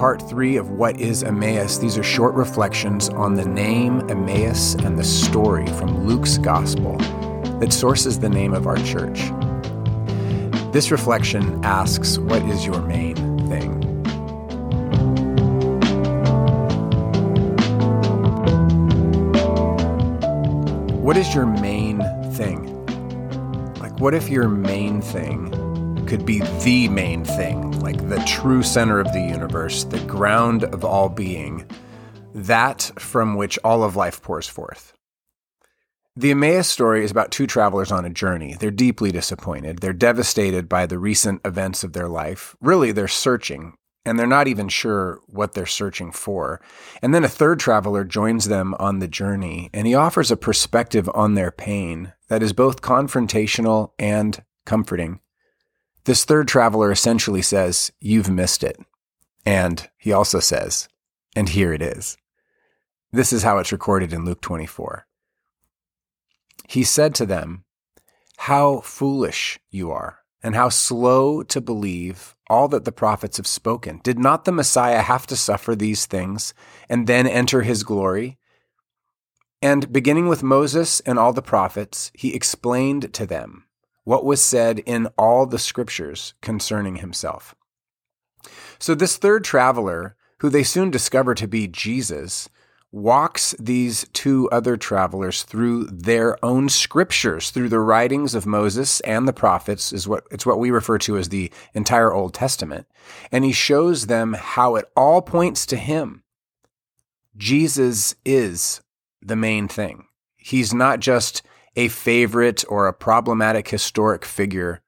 part three of What is Emmaus. These are short reflections on the name Emmaus and the story from Luke's Gospel that sources the name of our church. This reflection asks, What is your main thing? What is your main thing? Like, what if your main thing could be the main thing, like the true center of the universe, the ground of all being, that from which all of life pours forth? The Emmaus story is about two travelers on a journey. They're deeply disappointed. They're devastated by the recent events of their life. Really, they're searching, and they're not even sure what they're searching for. And then a third traveler joins them on the journey, and he offers a perspective on their pain that is both confrontational and comforting. This third traveler essentially says, You've missed it. And he also says, And here it is. This is how it's recorded in Luke 24. He said to them, How foolish you are, and how slow to believe all that the prophets have spoken. Did not the Messiah have to suffer these things and then enter his glory? And beginning with Moses and all the prophets, he explained to them what was said in all the scriptures concerning himself. So, this third traveler, who they soon discover to be Jesus, walks these two other travelers through their own scriptures, through the writings of Moses and the prophets, is what it's what we refer to as the entire Old Testament. And he shows them how it all points to him. Jesus is the main thing. He's not just a favorite or a problematic historic figure.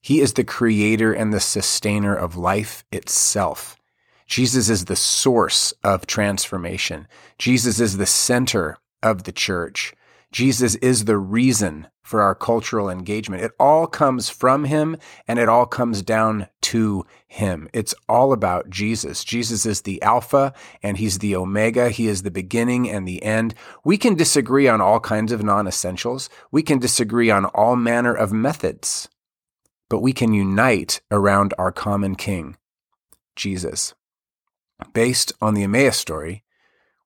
He is the creator and the sustainer of life itself. Jesus is the source of transformation. Jesus is the center of the church. Jesus is the reason for our cultural engagement. It all comes from him and it all comes down to him. It's all about Jesus. Jesus is the Alpha and he's the Omega. He is the beginning and the end. We can disagree on all kinds of non essentials. We can disagree on all manner of methods, but we can unite around our common King, Jesus. Based on the Emmaus story,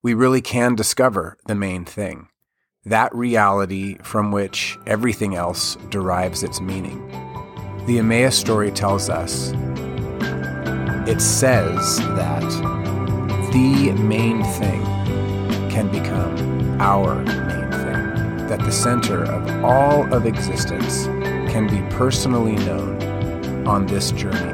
we really can discover the main thing that reality from which everything else derives its meaning. The Emmaus story tells us it says that the main thing can become our main thing, that the center of all of existence can be personally known on this journey